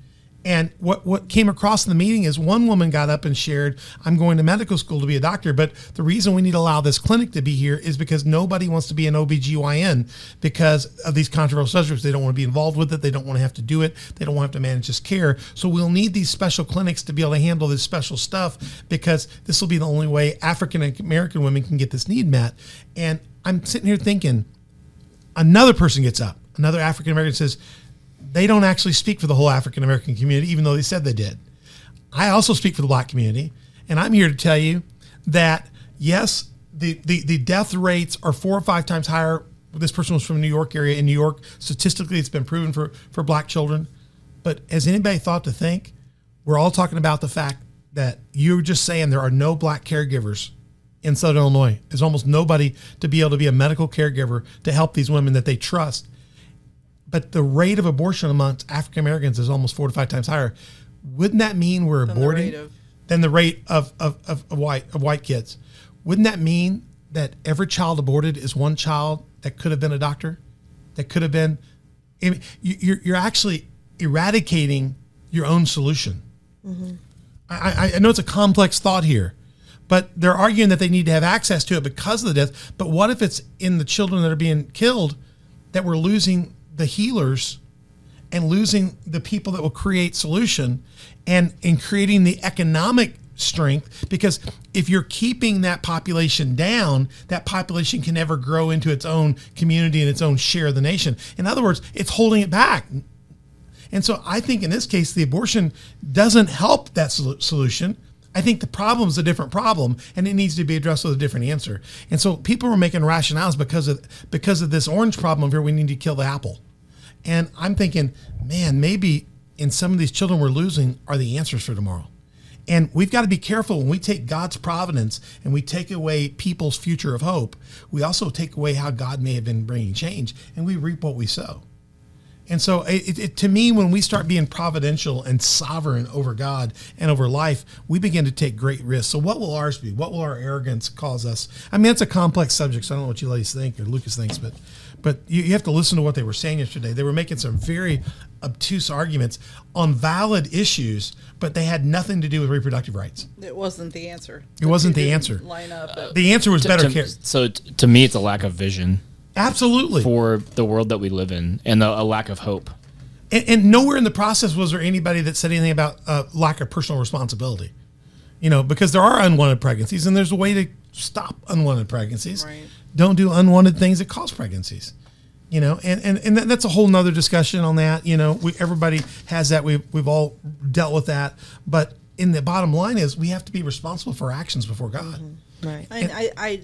and what, what came across in the meeting is one woman got up and shared, I'm going to medical school to be a doctor, but the reason we need to allow this clinic to be here is because nobody wants to be an OBGYN because of these controversial subjects. They don't want to be involved with it. They don't want to have to do it. They don't want to have to manage this care. So we'll need these special clinics to be able to handle this special stuff because this will be the only way African American women can get this need met. And I'm sitting here thinking, another person gets up, another African American says, they don't actually speak for the whole African American community, even though they said they did. I also speak for the black community, and I'm here to tell you that yes, the, the, the death rates are four or five times higher. This person was from the New York area. In New York, statistically, it's been proven for, for black children. But has anybody thought to think we're all talking about the fact that you're just saying there are no black caregivers in Southern Illinois? There's almost nobody to be able to be a medical caregiver to help these women that they trust but the rate of abortion amongst African Americans is almost four to five times higher. Wouldn't that mean we're the aborting rate of- than the rate of, of, of, of white of white kids? Wouldn't that mean that every child aborted is one child that could have been a doctor, that could have been? I mean, you- You're you're actually eradicating your own solution. Mm-hmm. I, I, I know it's a complex thought here, but they're arguing that they need to have access to it because of the death. But what if it's in the children that are being killed that we're losing the healers and losing the people that will create solution and in creating the economic strength because if you're keeping that population down that population can never grow into its own community and its own share of the nation in other words it's holding it back and so I think in this case, the abortion doesn't help that sol- solution. I think the problem is a different problem, and it needs to be addressed with a different answer. And so people were making rationales because of because of this orange problem here. We need to kill the apple, and I'm thinking, man, maybe in some of these children we're losing are the answers for tomorrow. And we've got to be careful when we take God's providence and we take away people's future of hope. We also take away how God may have been bringing change, and we reap what we sow. And so, it, it, to me, when we start being providential and sovereign over God and over life, we begin to take great risks. So, what will ours be? What will our arrogance cause us? I mean, it's a complex subject. So I don't know what you ladies think or Lucas thinks, but but you, you have to listen to what they were saying yesterday. They were making some very obtuse arguments on valid issues, but they had nothing to do with reproductive rights. It wasn't the answer. It wasn't the answer. Line up. but- The answer was better to, care. So t- to me, it's a lack of vision Absolutely. for the world that we live in and a, a lack of hope. And, and nowhere in the process was there anybody that said anything about uh, lack of personal responsibility. You know, because there are unwanted pregnancies, and there's a way to stop unwanted pregnancies. Right. Don't do unwanted things that cause pregnancies. You know, and and, and that's a whole nother discussion on that. You know, we everybody has that. We've we've all dealt with that. But in the bottom line is we have to be responsible for our actions before God. Right. I, I, I,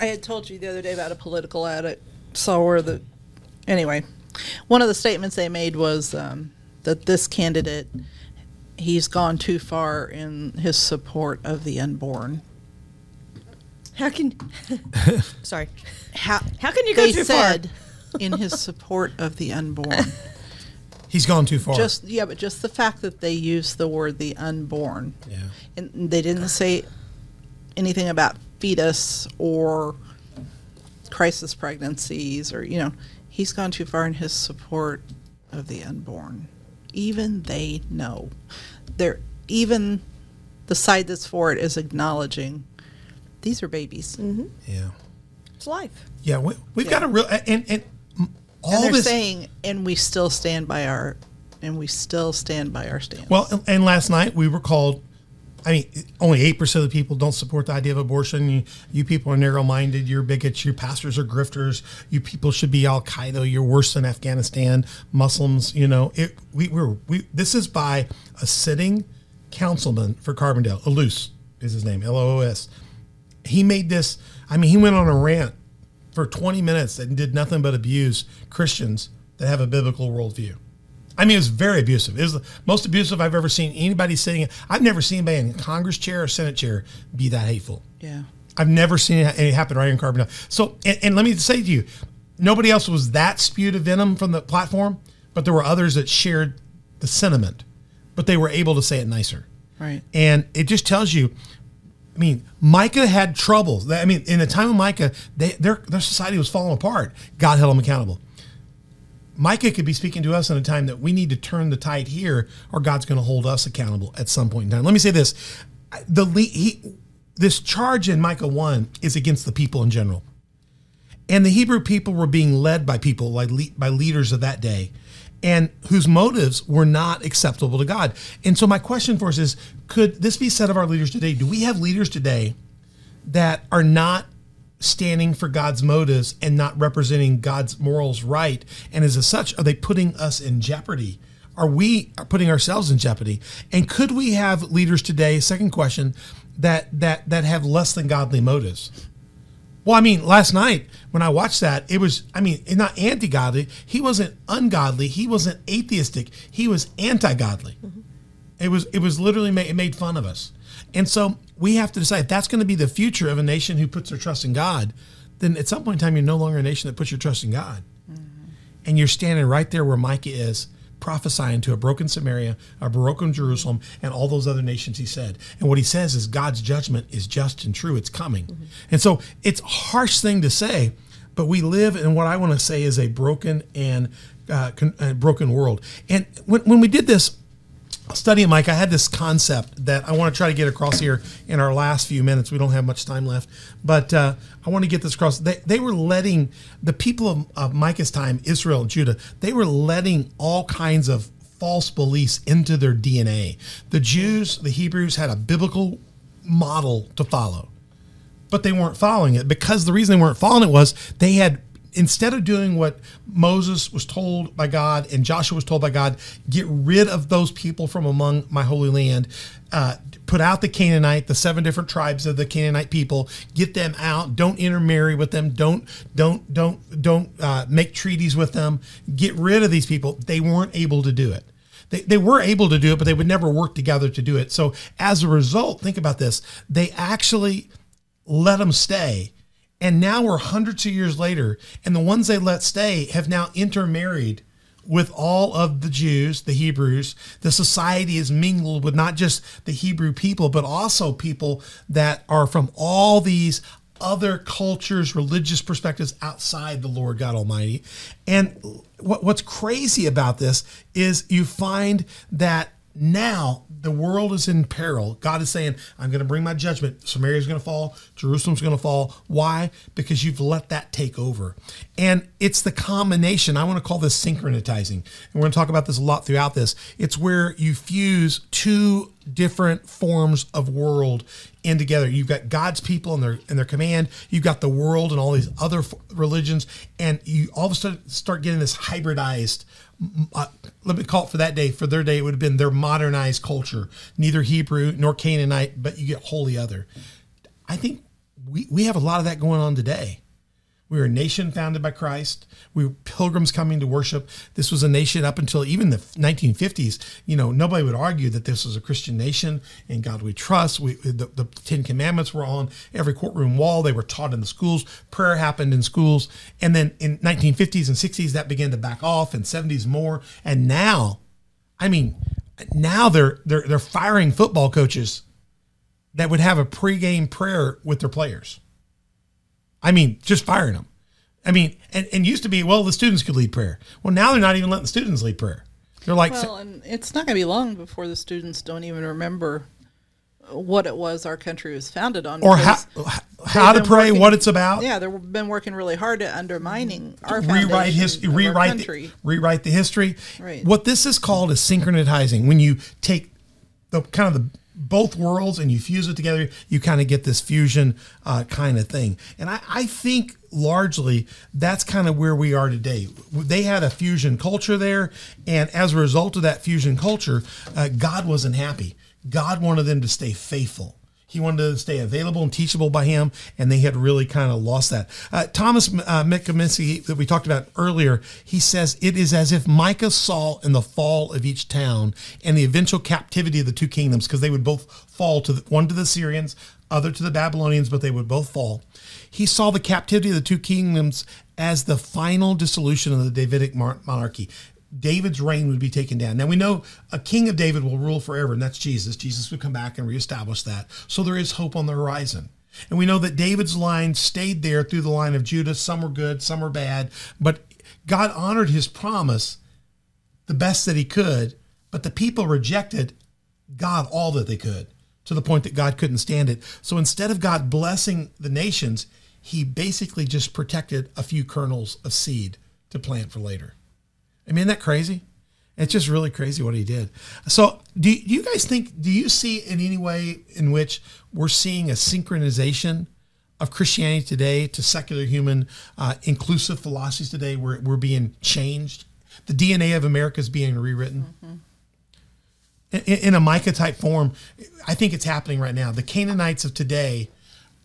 I had told you the other day about a political ad at saw where the anyway, one of the statements they made was um, that this candidate he's gone too far in his support of the unborn. How can? <laughs> sorry. How, How can you go they too far? said in his support of the unborn. <laughs> He's gone too far. Just yeah, but just the fact that they used the word the unborn. yeah. and they didn't say anything about fetus or crisis pregnancies or you know he's gone too far in his support of the unborn even they know they're even the side that's for it is acknowledging these are babies mm-hmm. Yeah. It's life. Yeah. We, we've got a real and and all and they're this. saying and we still stand by our and we still stand by our stance Well, and last night we were called I mean, only eight percent of the people don't support the idea of abortion. You, you people are narrow-minded. You're bigots. Your pastors are grifters. You people should be Al Qaeda. You're worse than Afghanistan Muslims. You know, it. We were. We. This is by a sitting councilman for Carbondale. Loos is his name. L O O S. He made this. I mean, he went on a rant for 20 minutes and did nothing but abuse Christians that have a biblical worldview. I mean, it was very abusive. It was the most abusive I've ever seen anybody sitting. I've never seen anybody in Congress chair or Senate chair be that hateful. Yeah. I've never seen it, happen right in Carbondale. So, and, and let me say to you, nobody else was that spewed of venom from the platform, but there were others that shared the sentiment, but they were able to say it nicer. Right. And it just tells you, I mean, Micah had troubles. I mean, in the time of Micah, they, their their society was falling apart. God held them accountable. Micah could be speaking to us in a time that we need to turn the tide here, or God's going to hold us accountable at some point in time. Let me say this: the he, this charge in Micah one is against the people in general, and the Hebrew people were being led by people like by leaders of that day, and whose motives were not acceptable to God. And so, my question for us is: Could this be said of our leaders today? Do we have leaders today that are not standing for God's motives and not representing God's morals right? And as such, are they putting us in jeopardy? Are we putting ourselves in jeopardy? And could we have leaders today? Second question, that that that have less than godly motives. Well, I mean, last night when I watched that, it was, I mean, not anti godly. He wasn't ungodly. He wasn't atheistic. He was anti godly. Mm-hmm. It was, it was literally made, it made fun of us. And so we have to decide if that's going to be the future of a nation who puts their trust in God, then at some point in time, you're no longer a nation that puts your trust in God. And you're standing right there where Micah is, prophesying to a broken Samaria, a broken Jerusalem, and all those other nations he said. And what he says is God's judgment is just and true. It's coming. And so it's a harsh thing to say, but we live in what I want to say is a broken and uh, con- uh, broken world. And when, when we did this, studying Mike, I had this concept that I want to try to get across here in our last few minutes. We don't have much time left, but uh, I want to get this across. They, they were letting the people of, of Micah's time, Israel and Judah, they were letting all kinds of false beliefs into their DNA. The Jews, the Hebrews had a biblical model to follow, but they weren't following it because the reason they weren't following it was they had instead of doing what Moses was told by God and Joshua was told by God, get rid of those people from among my holy land. Uh, put out the Canaanite, the seven different tribes of the Canaanite people. Get them out. Don't intermarry with them. Don't don't don't don't uh, make treaties with them. Get rid of these people. They weren't able to do it. They, they were able to do it, but they would never work together to do it. So as a result, think about this. They actually let them stay and now we're hundreds of years later, and the ones they let stay have now intermarried with all of the Jews, the Hebrews. The society is mingled with not just the Hebrew people, but also people that are from all these other cultures, religious perspectives outside the Lord God Almighty. And what, what's crazy about this is you find that now the world is in peril. God is saying, I'm going to bring my judgment. Samaria is going to fall. Jerusalem's going to fall. Why? Because you've let that take over. And it's the combination. I want to call this synchronizing. And we're going to talk about this a lot throughout this. It's where you fuse two different forms of world in together. You've got God's people and their and their command. You've got the world and all these other religions, and you all of a sudden start getting this hybridized uh, let me call it for that day. For their day, it would have been their modernized culture, neither Hebrew nor Canaanite, but you get wholly other. I think we, we have a lot of that going on today. We were a nation founded by Christ. We were pilgrims coming to worship. This was a nation up until even the 1950s. You know, nobody would argue that this was a Christian nation and God we trust. We, the, the Ten Commandments were on every courtroom wall. They were taught in the schools. Prayer happened in schools. And then in 1950s and 60s, that began to back off, and 70s more. And now, I mean, now they're they're they're firing football coaches that would have a pregame prayer with their players. I mean, just firing them. I mean, and, and used to be, well, the students could lead prayer. Well, now they're not even letting the students lead prayer. They're like, Well, and it's not going to be long before the students don't even remember what it was our country was founded on. or how, how to pray, working- what it's about. Yeah, they've been working really hard at undermining our rewrite history, rewrite, country. the, rewrite the history. Right. What this is called is synchronizing. When you take the kind of the both worlds and you fuse it together, you kind of get this fusion uh, kind of thing. And I, I think largely that's kind of where we are today. They had a fusion culture there, and as a result of that fusion culture, uh, God wasn't happy. God wanted them to stay faithful. He wanted to stay available and teachable by him, and they had really kind of lost that. Uh, Thomas uh, that we talked about earlier, he says it is as if Micah saw in the fall of each town and the eventual captivity of the two kingdoms, because they would both fall to the, one to the Syrians, other to the Babylonians, but they would both fall. He saw the captivity of the two kingdoms as the final dissolution of the Davidic monarchy. David's reign would be taken down. Now we know a king of David will rule forever, and that's Jesus. Jesus would come back and reestablish that. So there is hope on the horizon. And we know that David's line stayed there through the line of Judah. Some were good, some were bad, but God honored his promise the best that he could, but the people rejected God all that they could to the point that God couldn't stand it. So instead of God blessing the nations, he basically just protected a few kernels of seed to plant for later. I mean, isn't that crazy? It's just really crazy what he did. So, do, do you guys think, do you see in any way in which we're seeing a synchronization of Christianity today to secular human uh, inclusive philosophies today where we're being changed? The DNA of America is being rewritten. Mm-hmm. In, in a Micah type form, I think it's happening right now. The Canaanites of today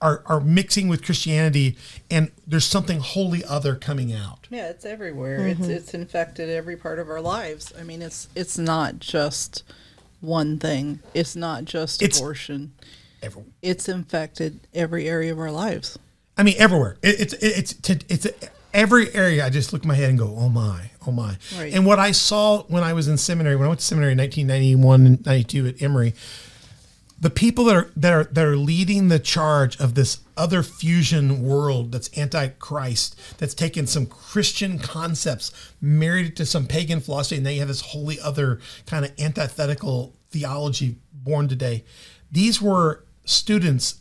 are, are mixing with Christianity, and there's something wholly other coming out. Yeah, it's everywhere. Mm-hmm. It's it's infected every part of our lives. I mean, it's it's not just one thing. It's not just it's abortion. Everywhere. It's infected every area of our lives. I mean, everywhere. It, it's it's it's, it's every area. I just look in my head and go, "Oh my, oh my!" Right. And what I saw when I was in seminary, when I went to seminary in 1991 and 92 at Emory the people that are that are that are leading the charge of this other fusion world that's antichrist that's taken some christian concepts married it to some pagan philosophy and they have this wholly other kind of antithetical theology born today. These were students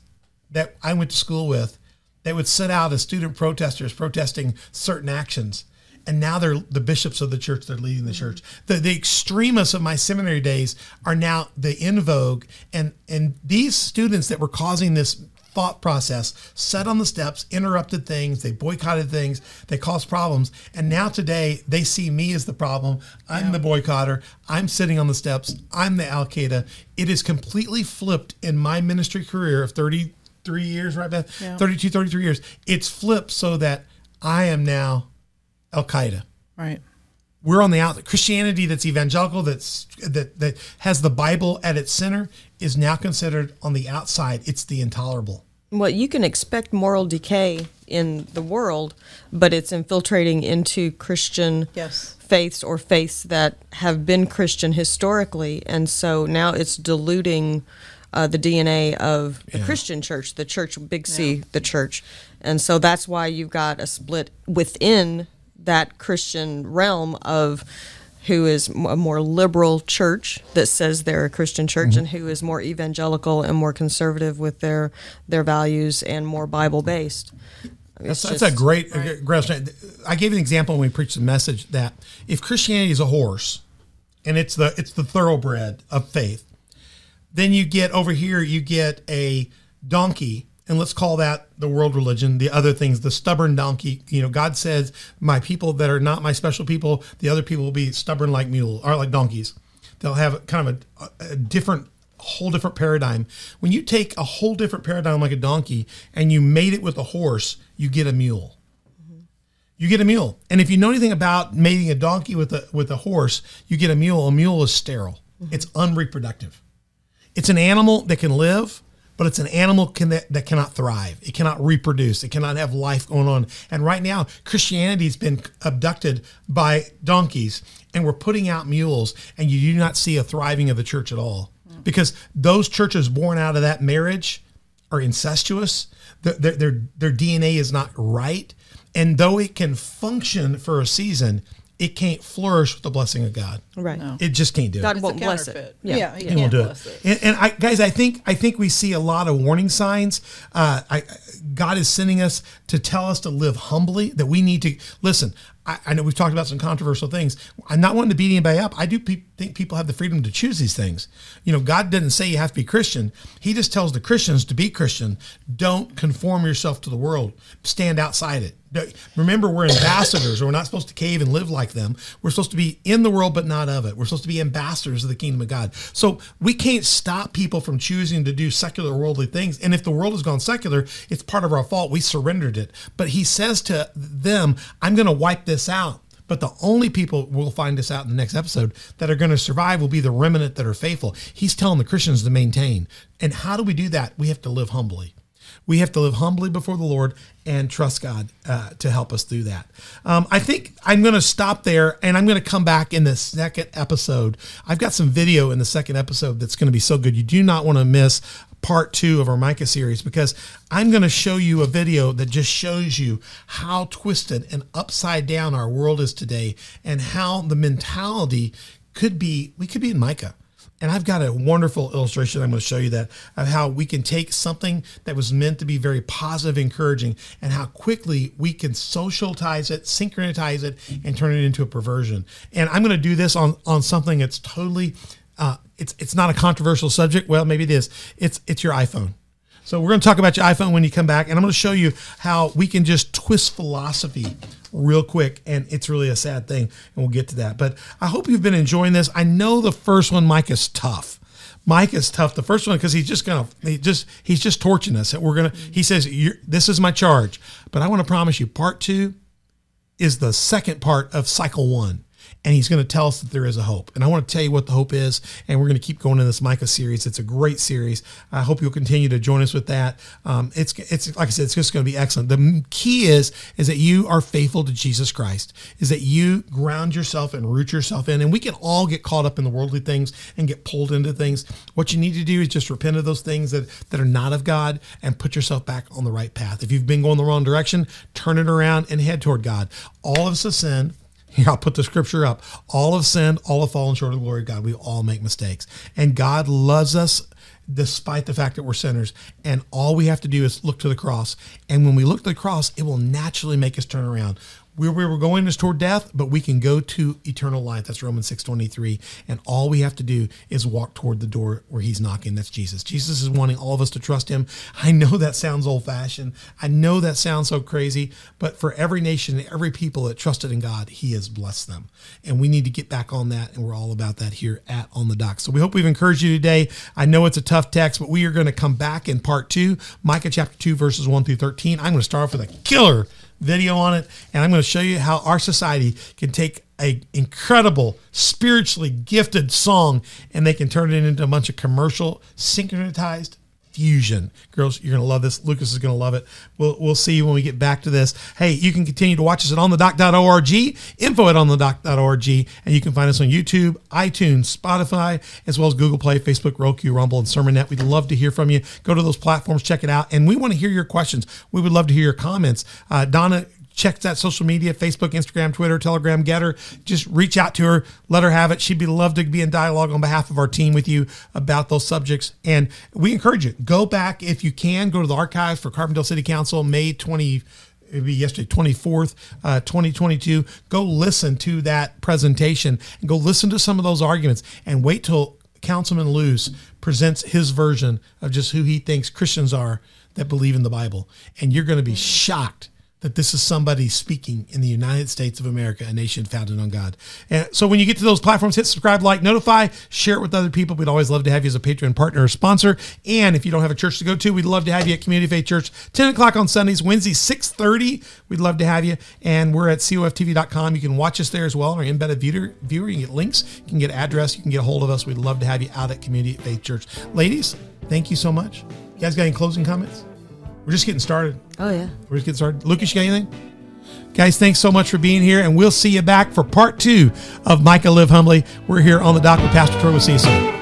that i went to school with that would sit out as student protesters protesting certain actions and now they're the bishops of the church. They're leading the church. The the extremists of my seminary days are now the in vogue, and and these students that were causing this thought process sat on the steps, interrupted things, they boycotted things, they caused problems, and now today they see me as the problem. I'm yeah. the boycotter. I'm sitting on the steps. I'm the Al Qaeda. It is completely flipped in my ministry career of 33 years, right, Beth? Yeah. 32, 33 years. It's flipped so that I am now Al Qaeda. Right. We're on the out. Christianity that's evangelical, that's that that has the Bible at its center, is now considered on the outside. It's the intolerable. Well, you can expect moral decay in the world, but it's infiltrating into Christian yes. faiths or faiths that have been Christian historically, and so now it's diluting uh, the DNA of the yeah. Christian church, the church, big C, yeah. the church, and so that's why you've got a split within that Christian realm of who is a more liberal church that says they're a Christian church mm-hmm. and who is more evangelical and more conservative with their their values and more Bible based. That's, that's a great, right. great. I gave an example when we preached the message that if Christianity is a horse, and it's the it's the thoroughbred of faith, then you get over here you get a donkey and let's call that the world religion the other things the stubborn donkey. You know god says my people that are not my special people the other people will be stubborn like mules or like donkeys. They'll have kind of a, a different whole different paradigm. When you take a whole different paradigm like a donkey and you mate it with a horse you get a mule. You get a mule. And if you know anything about mating a donkey with a with a horse you get a mule. A mule is sterile. Mm-hmm. it's unreproductive. It's an animal that can live but it's an animal can, that, that cannot thrive. It cannot reproduce. It cannot have life going on. And right now, Christianity's been abducted by donkeys, and we're putting out mules, and you do not see a thriving of the church at all. Because those churches born out of that marriage are incestuous. Their, their, their DNA is not right. And though it can function for a season, it can't flourish with the blessing of God. Right. No. It just can't do God it. God won't bless it. Yeah, yeah he, won't do it. it. And, and, I, guys, I think I think we see a lot of warning signs. Uh, I, God is sending us to tell us to live humbly. That we need to listen. I, I know we've talked about some controversial things. I'm not wanting to beat anybody up. I do pe- think people have the freedom to choose these things. You know, God didn't say you have to be Christian. He just tells the Christians to be Christian. Don't conform yourself to the world. Stand outside it. Remember, we're ambassadors, or we're not supposed to cave and live like them. We're supposed to be in the world, but not of it. We're supposed to be ambassadors of the kingdom of God. So we can't stop people from choosing to do secular, worldly things. And if the world has gone secular, it's part of our fault. We surrendered it. But he says to them, I'm going to wipe this out. But the only people we'll find this out in the next episode that are going to survive will be the remnant that are faithful. He's telling the Christians to maintain. And how do we do that? We have to live humbly. We have to live humbly before the Lord and trust God uh, to help us through that. Um, I think I'm going to stop there and I'm going to come back in the second episode. I've got some video in the second episode that's going to be so good. You do not want to miss part two of our Micah series because I'm going to show you a video that just shows you how twisted and upside down our world is today and how the mentality could be, we could be in Micah. And I've got a wonderful illustration. I'm going to show you that of how we can take something that was meant to be very positive, encouraging, and how quickly we can socialize it, synchronize it, and turn it into a perversion. And I'm going to do this on on something that's totally, uh, it's it's not a controversial subject. Well, maybe it is. It's it's your iPhone. So we're going to talk about your iPhone when you come back, and I'm going to show you how we can just twist philosophy real quick, and it's really a sad thing, and we'll get to that. But I hope you've been enjoying this. I know the first one, Mike, is tough. Mike is tough. The first one because he's just gonna he just he's just torching us. And we're gonna he says this is my charge, but I want to promise you, part two is the second part of cycle one and he's going to tell us that there is a hope. And I want to tell you what the hope is, and we're going to keep going in this Micah series. It's a great series. I hope you'll continue to join us with that. Um, it's it's like I said, it's just going to be excellent. The key is is that you are faithful to Jesus Christ. Is that you ground yourself and root yourself in, and we can all get caught up in the worldly things and get pulled into things. What you need to do is just repent of those things that that are not of God and put yourself back on the right path. If you've been going the wrong direction, turn it around and head toward God. All of us have sinned. Here, I'll put the scripture up. All have sinned, all have fallen short of the glory of God. We all make mistakes. And God loves us despite the fact that we're sinners. And all we have to do is look to the cross. And when we look to the cross, it will naturally make us turn around where we were going is toward death, but we can go to eternal life. That's Romans 6:23. And all we have to do is walk toward the door where he's knocking. That's Jesus. Jesus is wanting all of us to trust him. <laughs> I know that sounds old-fashioned. I know that sounds so crazy, but for every nation and every people that trusted in God, he has blessed them. And we need to get back on that, and we're all about that here at On the Dock. So we hope we've encouraged you today. I know it's a tough text, but we are going to come back in part two, Micah chapter 2, verses 1 through 13. I'm going to start off with a killer video on it, and I'm going to show you how our society can take a incredible spiritually gifted song and they can turn it into a bunch of commercial synchronized fusion. Girls, you're going to love this. Lucas is going to love it. We'll, we'll see you when we get back to this. Hey, you can continue to watch us at onthedock.org, info at onthedock.org, and you can find us on YouTube, iTunes, Spotify, as well as Google Play, Facebook, Roku, Rumble, and SermonNet. We'd love to hear from you. Go to those platforms, check it out, and we want to hear your questions. We would love to hear your comments. Uh, Donna check that social media Facebook, Instagram, Twitter, Telegram, GETTR. Just reach out to her, let her have it. She'd be love to be in dialogue on behalf of our team with you about those subjects. And we encourage you, go back if you can, go to the archives for Carbondale City Council, May 20 it'd be yesterday 24th uh, 2022 go listen to that presentation and go listen to some of those arguments and wait till councilman Loos presents his version of just who he thinks christians are that believe in the bible and you're going to be shocked that this is somebody speaking in the United States of America, a nation founded on God. And so when you get to those platforms, hit subscribe, like, notify, share it with other people. We'd always love to have you as a Patreon partner or sponsor. And if you don't have a church to go to, we'd love to have you at Community Faith Church, 10 o'clock on Sundays, Wednesdays, 6.30. We'd love to have you. And we're at coftv.com. You can watch us there as well. Our embedded viewer, viewer, you can get links, you can get address, you can get a hold of us. We'd love to have you out at Community Faith Church. Ladies, thank you so much. You guys got any closing comments? We're just getting started. Oh, yeah. We're just getting started. Lucas, you got anything? Guys, thanks so much for being here, and we'll see you back for part two of Micah Live Humbly. We're here on the dock with Pastor Troy. We'll see you soon.